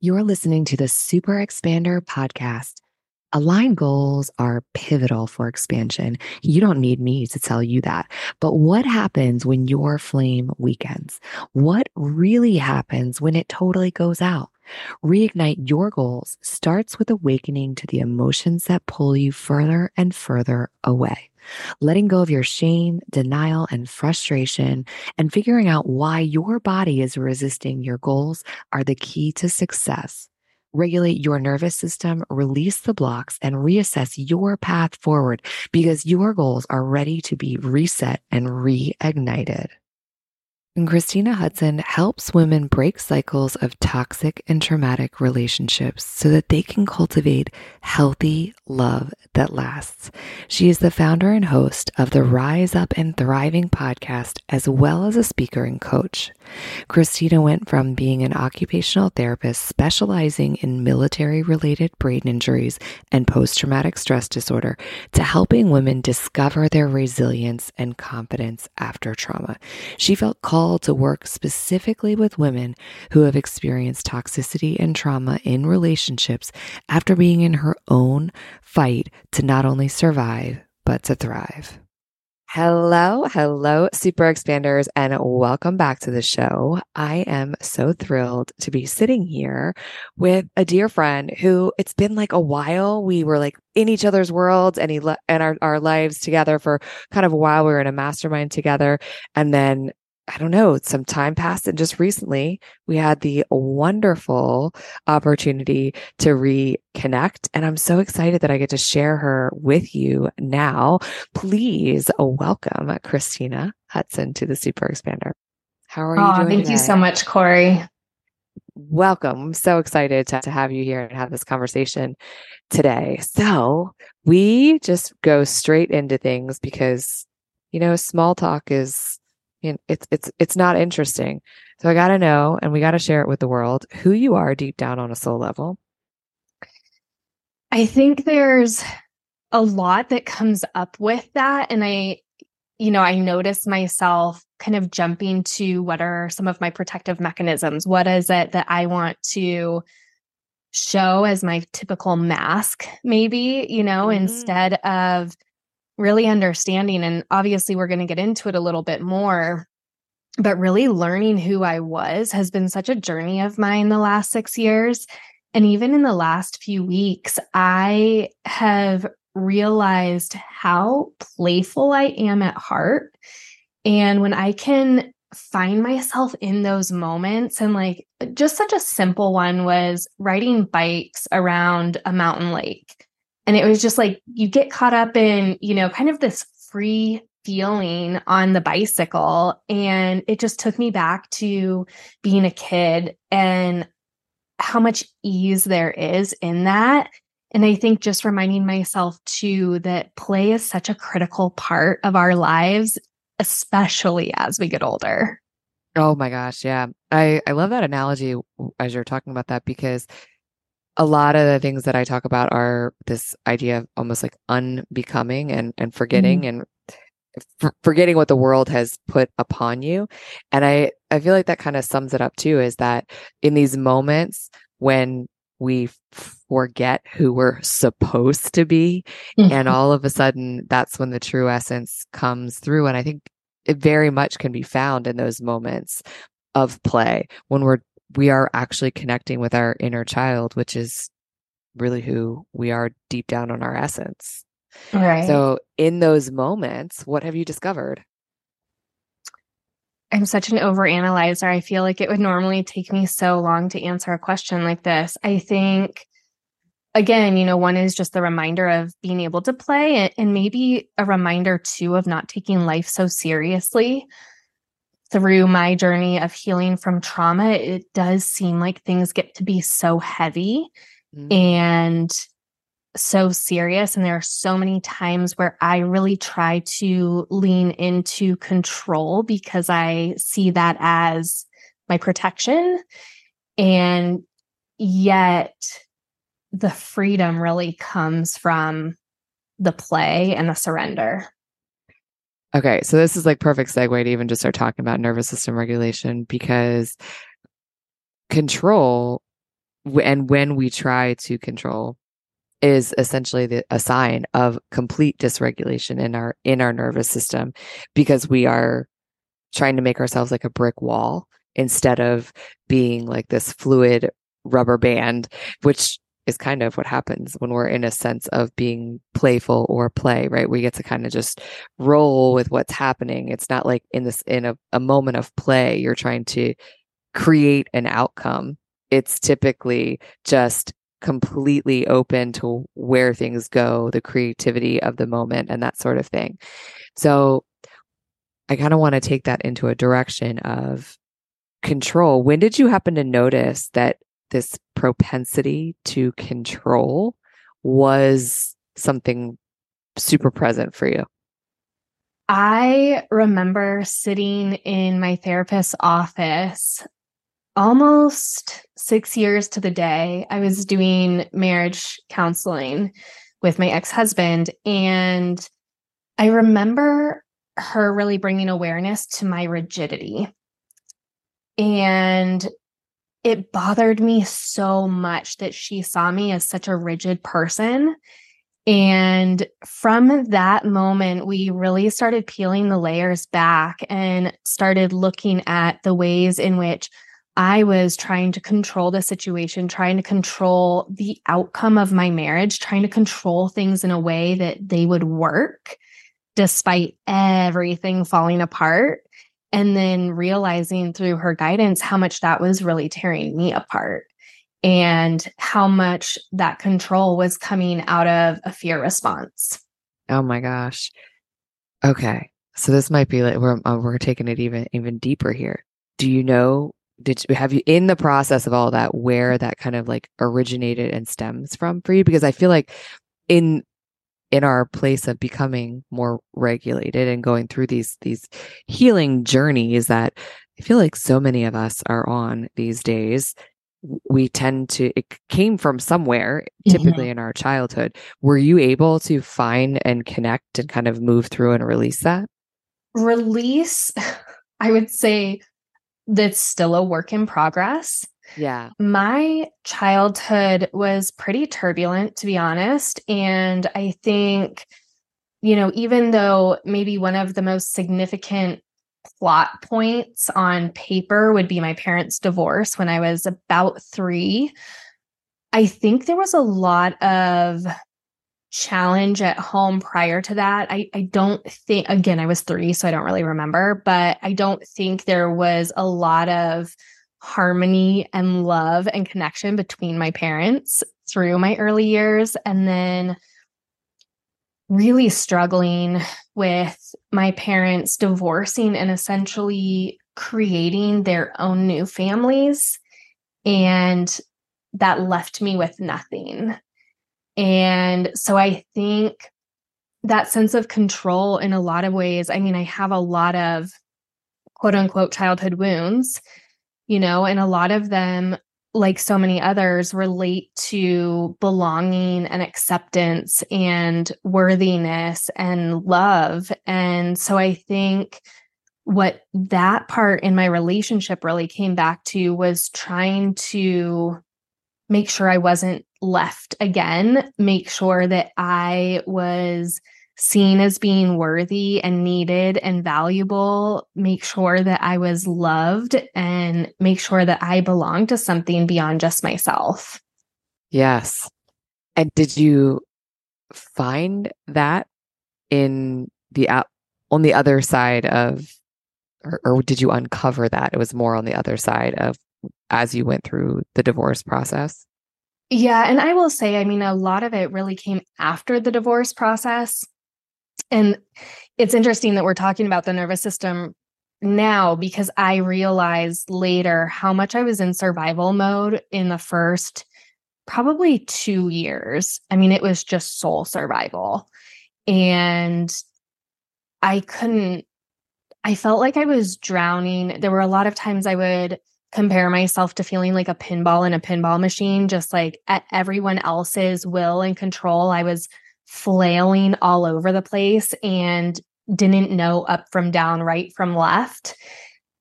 You're listening to the Super Expander podcast. Aligned goals are pivotal for expansion. You don't need me to tell you that. But what happens when your flame weakens? What really happens when it totally goes out? Reignite your goals starts with awakening to the emotions that pull you further and further away. Letting go of your shame, denial, and frustration, and figuring out why your body is resisting your goals are the key to success. Regulate your nervous system, release the blocks, and reassess your path forward because your goals are ready to be reset and reignited. And Kristina Hudson helps women break cycles of toxic and traumatic relationships so that they can cultivate healthy love that lasts. She is the founder and host of the Rise Up and Thriving podcast, as well as a speaker and coach. Kristina went from being an occupational therapist specializing in military related brain injuries and post traumatic stress disorder to helping women discover their resilience and confidence after trauma. She felt called to work specifically with women who have experienced toxicity and trauma in relationships after being in her own fight to not only survive, but to thrive. Hello, hello, super expanders, and welcome back to the show. I am so thrilled to be sitting here with a dear friend who it's been like a while. We were like in each other's worlds and he le- and our, our lives together for kind of a while. We were in a mastermind together. And then I don't know, some time passed. And just recently, we had the wonderful opportunity to reconnect. And I'm so excited that I get to share her with you now. Please welcome Kristina Hudson to the Super Expander. How are you oh, doing? Thank today? you so much, Corey. Welcome. I'm so excited to, to have you here and have this conversation today. So we just go straight into things because, you know, small talk is you know, it's it's it's not interesting. So I got to know and we got to share it with the world who you are deep down on a soul level. I think there's a lot that comes up with that and I you know, I notice myself kind of jumping to what are some of my protective mechanisms? What is it that I want to show as my typical mask maybe, you know, mm-hmm. instead of really understanding and obviously we're going to get into it a little bit more but really learning who I was has been such a journey of mine the last 6 years and even in the last few weeks I have realized how playful I am at heart and when I can find myself in those moments and like just such a simple one was riding bikes around a mountain lake and it was just like you get caught up in, you know, kind of this free feeling on the bicycle. And it just took me back to being a kid and how much ease there is in that. And I think just reminding myself too that play is such a critical part of our lives, especially as we get older. Oh my gosh. Yeah. I, I love that analogy as you're talking about that because a lot of the things that I talk about are this idea of almost like unbecoming and, and forgetting mm-hmm. and f- forgetting what the world has put upon you. And I, I feel like that kind of sums it up too, is that in these moments when we forget who we're supposed to be, mm-hmm. and all of a sudden that's when the true essence comes through. And I think it very much can be found in those moments of play when we're we are actually connecting with our inner child, which is really who we are deep down on our essence. Right. So, in those moments, what have you discovered? I'm such an overanalyzer. I feel like it would normally take me so long to answer a question like this. I think, again, you know, one is just the reminder of being able to play and maybe a reminder too of not taking life so seriously through my journey of healing from trauma, it does seem like things get to be so heavy mm-hmm. and so serious. And there are so many times where I really try to lean into control because I see that as my protection. And yet, the freedom really comes from the play and the surrender. Okay, so this is like perfect segue to even just start talking about nervous system regulation because control and when we try to control is essentially the, a sign of complete dysregulation in our in our nervous system because we are trying to make ourselves like a brick wall instead of being like this fluid rubber band which is kind of what happens when we're in a sense of being playful or play, right? We get to kind of just roll with what's happening. It's not like in this, in a, a moment of play, you're trying to create an outcome. It's typically just completely open to where things go, the creativity of the moment, and that sort of thing. So I kind of want to take that into a direction of control. When did you happen to notice that this propensity to control was something super present for you? I remember sitting in my therapist's office almost six years to the day. I was doing marriage counseling with my ex husband. And I remember her really bringing awareness to my rigidity. And it bothered me so much that she saw me as such a rigid person. And from that moment, we really started peeling the layers back and started looking at the ways in which I was trying to control the situation, trying to control the outcome of my marriage, trying to control things in a way that they would work despite everything falling apart and then realizing through her guidance how much that was really tearing me apart and how much that control was coming out of a fear response. Oh my gosh. Okay. So this might be like we're uh, we're taking it even even deeper here. Do you know did you have you in the process of all that where that kind of like originated and stems from for you because I feel like in in our place of becoming more regulated and going through these these healing journeys that I feel like so many of us are on these days. We tend to it came from somewhere typically mm-hmm. in our childhood. Were you able to find and connect and kind of move through and release that? Release i would say that's still a work in progress yeah. My childhood was pretty turbulent, to be honest. And I think, you know, even though maybe one of the most significant plot points on paper would be my parents' divorce when I was about three, I think there was a lot of challenge at home prior to that. I, I don't think, again, I was three, so I don't really remember, but I don't think there was a lot of harmony and love and connection between my parents through my early years. And then really struggling with my parents divorcing and essentially creating their own new families. And that left me with nothing. And so I think that sense of control in a lot of ways, I mean, I have a lot of quote unquote childhood wounds you know, and a lot of them, like so many others, relate to belonging and acceptance and worthiness and love. And so I think what that part in my relationship really came back to was trying to make sure I wasn't left again, make sure that I was seen as being worthy and needed and valuable, make sure that I was loved and make sure that I belonged to something beyond just myself. Yes. And did you find that in the uh, on the other side of or, or did you uncover that it was more on the other side of as you went through the divorce process? Yeah, and I will say, I mean, a lot of it really came after the divorce process. And it's interesting that we're talking about the nervous system now because I realized later how much I was in survival mode in the first probably two years. I mean, it was just soul survival. And I couldn't, I felt like I was drowning. There were a lot of times I would compare myself to feeling like a pinball in a pinball machine, just like at everyone else's will and control. I was flailing all over the place and didn't know up from down, right from left,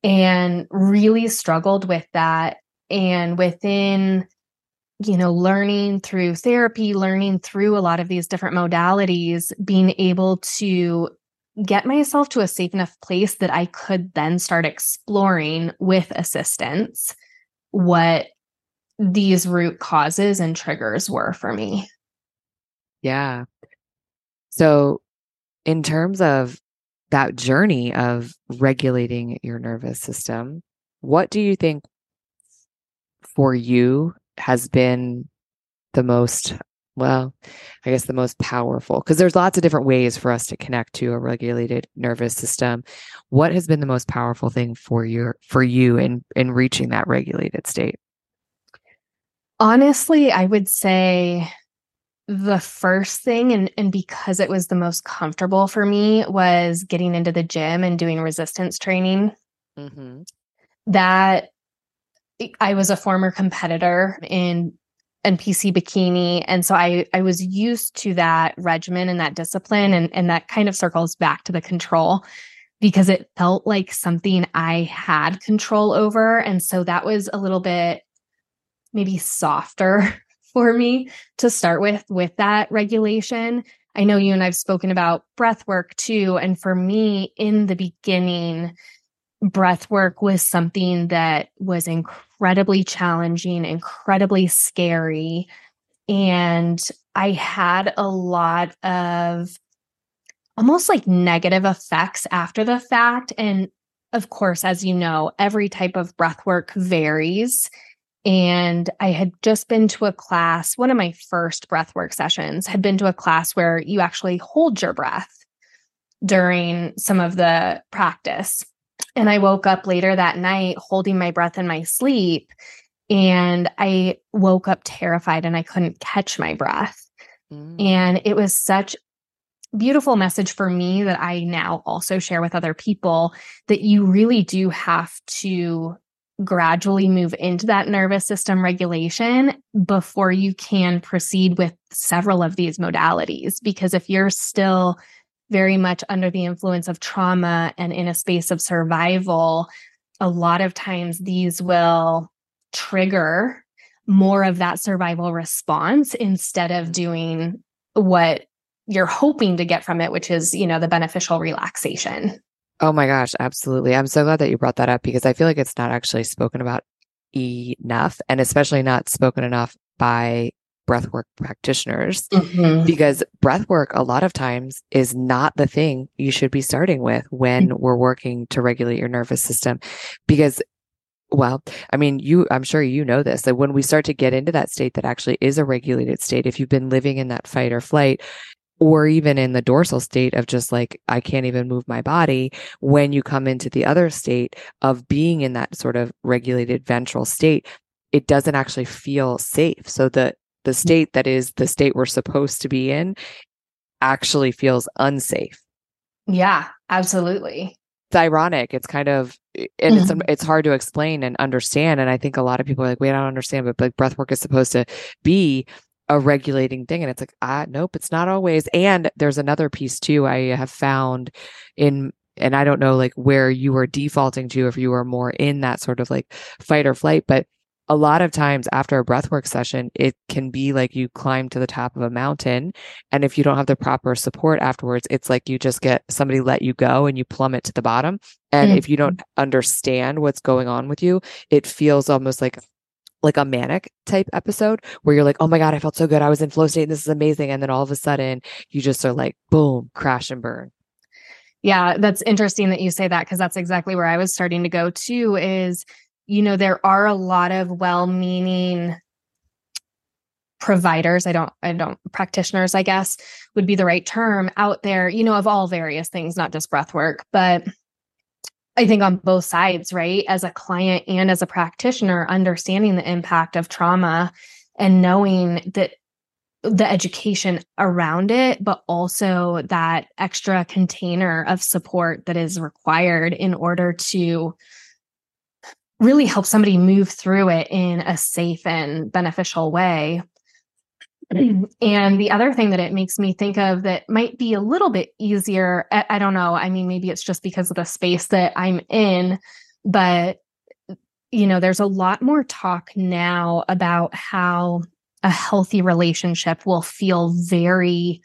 and really struggled with that. And within you know, learning through therapy, learning through a lot of these different modalities, being able to get myself to a safe enough place that I could then start exploring with assistance what these root causes and triggers were for me. Yeah. So, in terms of that journey of regulating your nervous system, what do you think for you has been the most well i guess the most powerful? Because there's lots of different ways for us to connect to a regulated nervous system. What has been the most powerful thing for you for you in in reaching that regulated state? Honestly i would say the first thing and and because it was the most comfortable for me was getting into the gym and doing resistance training mm-hmm. that I was a former competitor in NPC bikini. And so I, I was used to that regimen and that discipline. And, and that kind of circles back to the control because it felt like something I had control over. And so that was a little bit maybe softer for me to start with, with that regulation. I know you and I've spoken about breath work too. And for me, in the beginning, breath work was something that was incredibly challenging, incredibly scary. And I had a lot of almost like negative effects after the fact. And of course, as you know, every type of breath work varies. And I had just been to a class, one of my first breathwork sessions had been to a class where you actually hold your breath during some of the practice. And I woke up later that night holding my breath in my sleep. And I woke up terrified and I couldn't catch my breath. Mm. And it was such beautiful message for me that I now also share with other people that you really do have to gradually move into that nervous system regulation before you can proceed with several of these modalities. Because if you're still very much under the influence of trauma and in a space of survival, a lot of times these will trigger more of that survival response instead of doing what you're hoping to get from it, which is, you know, the beneficial relaxation. Oh my gosh, absolutely. I'm so glad that you brought that up because I feel like it's not actually spoken about enough and especially not spoken enough by breathwork practitioners mm-hmm. because breathwork a lot of times is not the thing you should be starting with when mm-hmm. we're working to regulate your nervous system because well, I mean, you, I'm sure you know this that when we start to get into that state that actually is a regulated state, if you've been living in that fight or flight, or even in the dorsal state of just like, I can't even move my body, when you come into the other state of being in that sort of regulated ventral state, it doesn't actually feel safe. So the the state that is the state we're supposed to be in actually feels unsafe. Yeah, absolutely. It's ironic. It's kind of and mm-hmm. it's it's hard to explain and understand. And I think a lot of people are like, wait, I don't understand, but like breath work is supposed to be a regulating thing. And it's like, ah, nope, it's not always. And there's another piece too I have found in and I don't know like where you are defaulting to if you are more in that sort of like fight or flight, but a lot of times after a breathwork session, it can be like you climb to the top of a mountain. And if you don't have the proper support afterwards, it's like you just get somebody let you go and you plummet to the bottom. And mm-hmm. if you don't understand what's going on with you, it feels almost like like a manic type episode where you're like, oh my God, I felt so good. I was in flow state. And this is amazing. And then all of a sudden you just are like, boom, crash and burn. Yeah, that's interesting that you say that because that's exactly where I was starting to go too is you know, there are a lot of well-meaning providers i don't i don't practitioners i guess would be the right term out there you know of all various things not just breath work but i think on both sides right as a client and as a practitioner understanding the impact of trauma and knowing that the education around it but also that extra container of support that is required in order to really help somebody move through it in a safe and beneficial way. And the other thing that it makes me think of that might be a little bit easier, I, I don't know. I mean, maybe it's just because of the space that I'm in, but you know, there's a lot more talk now about how a healthy relationship will feel very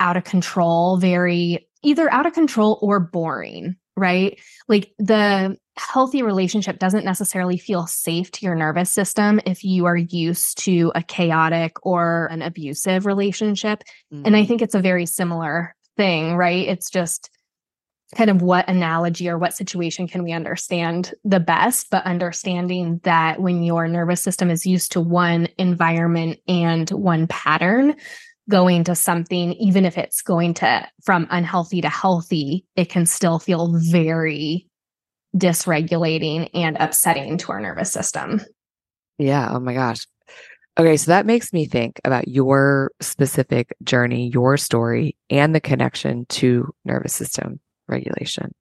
out of control, very either out of control or boring, right? Like the healthy relationship doesn't necessarily feel safe to your nervous system if you are used to a chaotic or an abusive relationship. Mm-hmm. And I mm-hmm. think it's a very similar thing, right? It's just kind of what analogy or what situation can we understand the best, but understanding that when your nervous system is used to one environment and one pattern, going to something, even if it's going to from unhealthy to healthy, it can still feel very dysregulating and upsetting to our nervous system. Yeah. Oh my gosh. Okay. So that makes me think about your specific journey, your story, and the connection to nervous system regulation.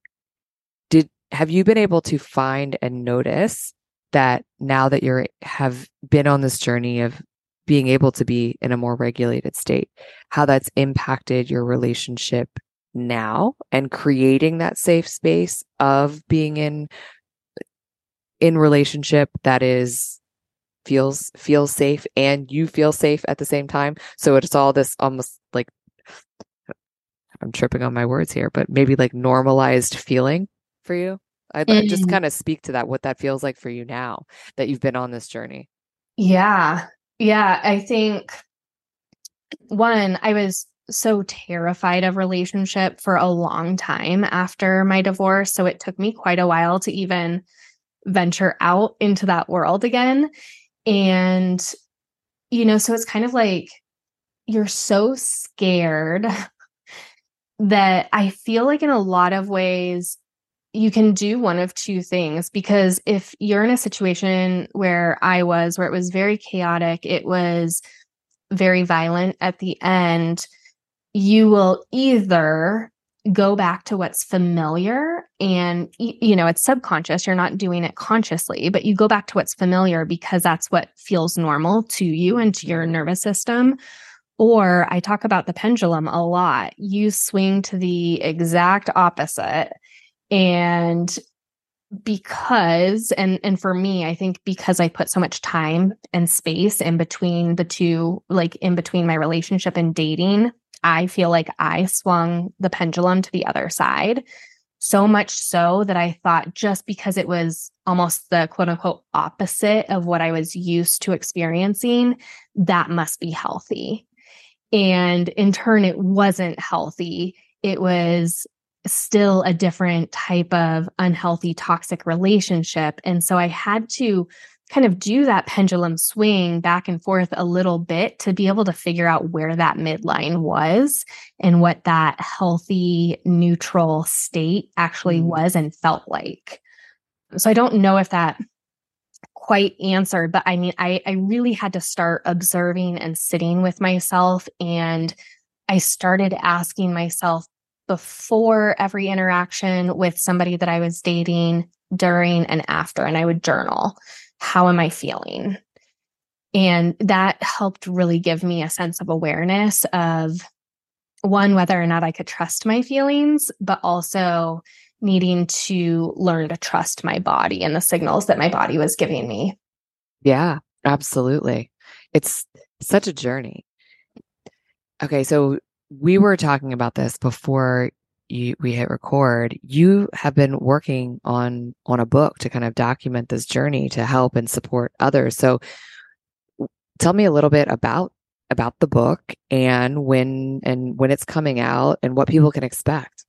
Did have you been able to find and notice that now that you're have been on this journey of being able to be in a more regulated state, how that's impacted your relationship now and creating that safe space of being in in relationship that is feels feels safe and you feel safe at the same time. So it's all this almost like i'm tripping on my words here but maybe like normalized feeling for you? I'd mm. just kind of speak to that what that feels like for you now that you've been on this journey. Yeah. Yeah, I think one, I was so terrified of relationship for a long time after my divorce. So it took me quite a while to even venture out into that world again. And, you know, so it's kind of like you're so scared that I feel like in a lot of ways, you can do one of two things because if you're in a situation where I was, where it was very chaotic, it was very violent at the end, you will either go back to what's familiar and you know it's subconscious you're not doing it consciously but you go back to what's familiar because that's what feels normal to you and to your nervous system. Or i talk about the pendulum a lot. You swing to the exact opposite. And because and and for me i think because i put so much time and space in between the two like in between my relationship and dating i feel like i swung the pendulum to the other side so much so that i thought just because it was almost the quote unquote opposite of what i was used to experiencing that must be healthy and in turn it wasn't healthy it was still a different type of unhealthy, toxic relationship. And so I had to kind of do that pendulum swing back and forth a little bit to be able to figure out where that midline was and what that healthy, neutral state actually mm. was and felt like. So I don't know if that quite answered, but I mean, I, I really had to start observing and sitting with myself. And I started asking myself before every interaction with somebody that I was dating, during and after, and I would journal. How am I feeling? And that helped really give me a sense of awareness of one, whether or not I could trust my feelings, but also needing to learn to trust my body and the signals that my body was giving me. Yeah, absolutely. It's such a journey. Okay, so we were talking about this before you, we hit record. You have been working on on a book to kind of document this journey to help and support others. So, tell me a little bit about about the book and when and when it's coming out and what people can expect.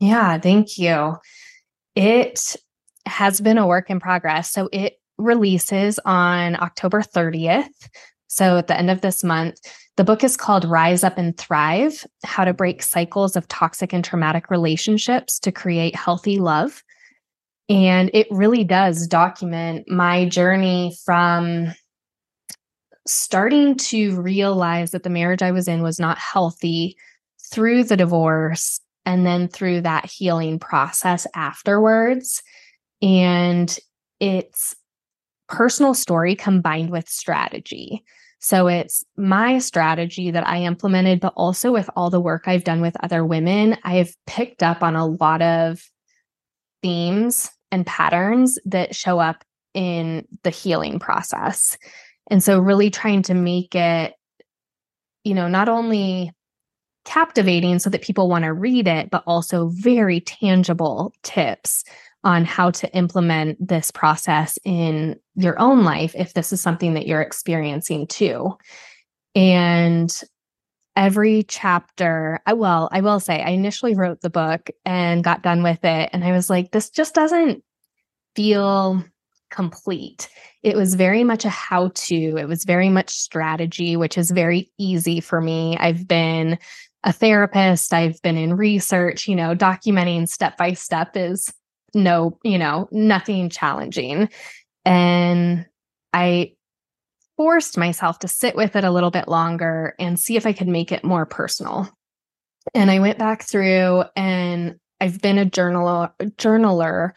Yeah, thank you. It has been a work in progress. So it releases on October 30th. So at the end of this month, the book is called Rise Up and Thrive How to Break Cycles of Toxic and Traumatic Relationships to Create Healthy Love. And it really does document my journey from starting to realize that the marriage I was in was not healthy through the divorce and then through that healing process afterwards. And it's personal story combined with strategy. So it's my strategy that I implemented, but also with all the work I've done with other women, I've picked up on a lot of themes and patterns that show up in the healing process. And so, really trying to make it, you know, not only captivating so that people want to read it, but also very tangible tips on how to implement this process in your own life if this is something that you're experiencing too. And every chapter, I well, I will say I initially wrote the book and got done with it and I was like this just doesn't feel complete. It was very much a how to, it was very much strategy, which is very easy for me. I've been a therapist, I've been in research, you know, documenting step by step is no, you know, nothing challenging. And I forced myself to sit with it a little bit longer and see if I could make it more personal. And I went back through and I've been a journaler, journaler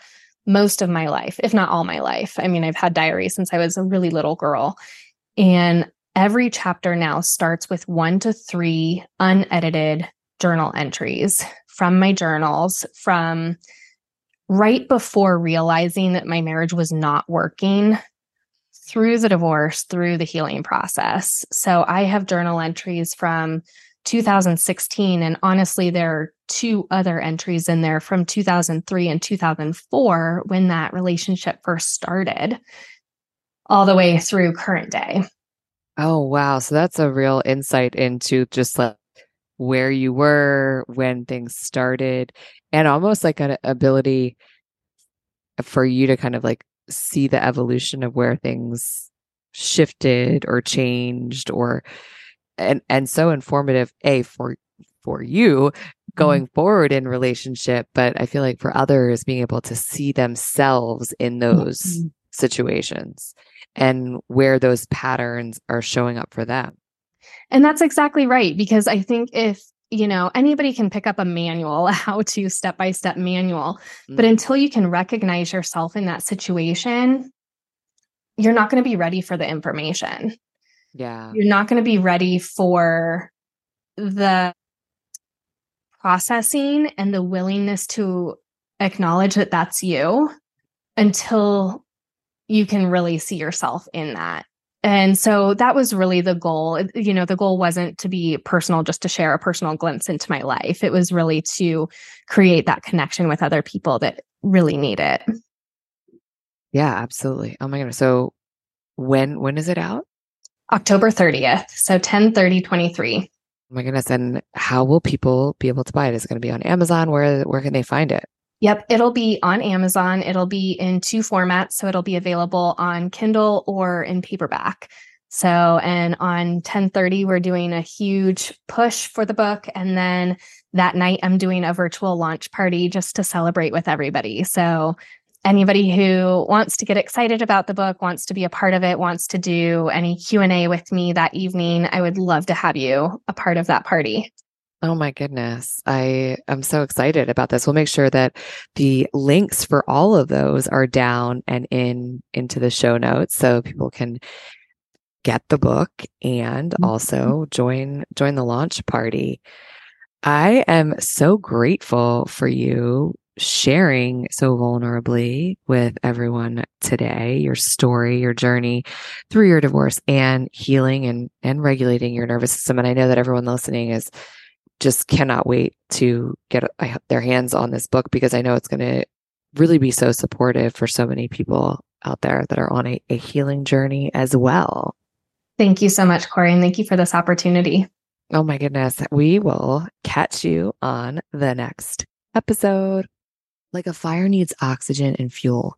most of my life, if not all my life. I mean, I've had diaries since I was a really little girl. And every chapter now starts with one to three unedited journal entries from my journals from right before realizing that my marriage was not working through the divorce, through the healing process. So I have journal entries from 2016. And honestly, there are two other entries in there from 2003 and 2004 when that relationship first started, all the way through current day. Oh, wow. So that's a real insight into just like where you were when things started and almost like an ability for you to kind of like see the evolution of where things shifted or changed or and and so informative a for for you going mm-hmm. forward in relationship but i feel like for others being able to see themselves in those mm-hmm. situations and where those patterns are showing up for them. And that's exactly right. Because I think if, you know, anybody can pick up a manual, a how to step by step manual, mm-hmm. but until you can recognize yourself in that situation, you're not going to be ready for the information. Yeah. You're not going to be ready for the processing and the willingness to acknowledge that that's you until you can really see yourself in that. And so that was really the goal. You know, the goal wasn't to be personal, just to share a personal glimpse into my life. It was really to create that connection with other people that really need it. Yeah, absolutely. Oh my goodness. So when when is it out? October 30th. So 10 30 23. Oh my goodness. And how will people be able to buy it? Is it going to be on Amazon? Where where can they find it? Yep, it'll be on Amazon. It'll be in two formats. So it'll be available on Kindle or in paperback. So, and on 1030, we're doing a huge push for the book. And then that night, I'm doing a virtual launch party just to celebrate with everybody. So, anybody who wants to get excited about the book, wants to be a part of it, wants to do any Q&A with me that evening, I would love to have you a part of that party. Oh my goodness. I am so excited about this. We'll make sure that the links for all of those are down and in into the show notes so people can get the book and mm-hmm. also join join the launch party. I am so grateful for you sharing so vulnerably with everyone today your story your journey through your divorce and healing and and regulating your nervous system and i know that everyone listening is just cannot wait to get their hands on this book because I know it's going to really be so supportive for so many people out there that are on a, a healing journey as well. Thank you so much, Corey, and thank you for this opportunity. Oh my goodness. We will catch you on the next episode. Like a fire needs oxygen and fuel.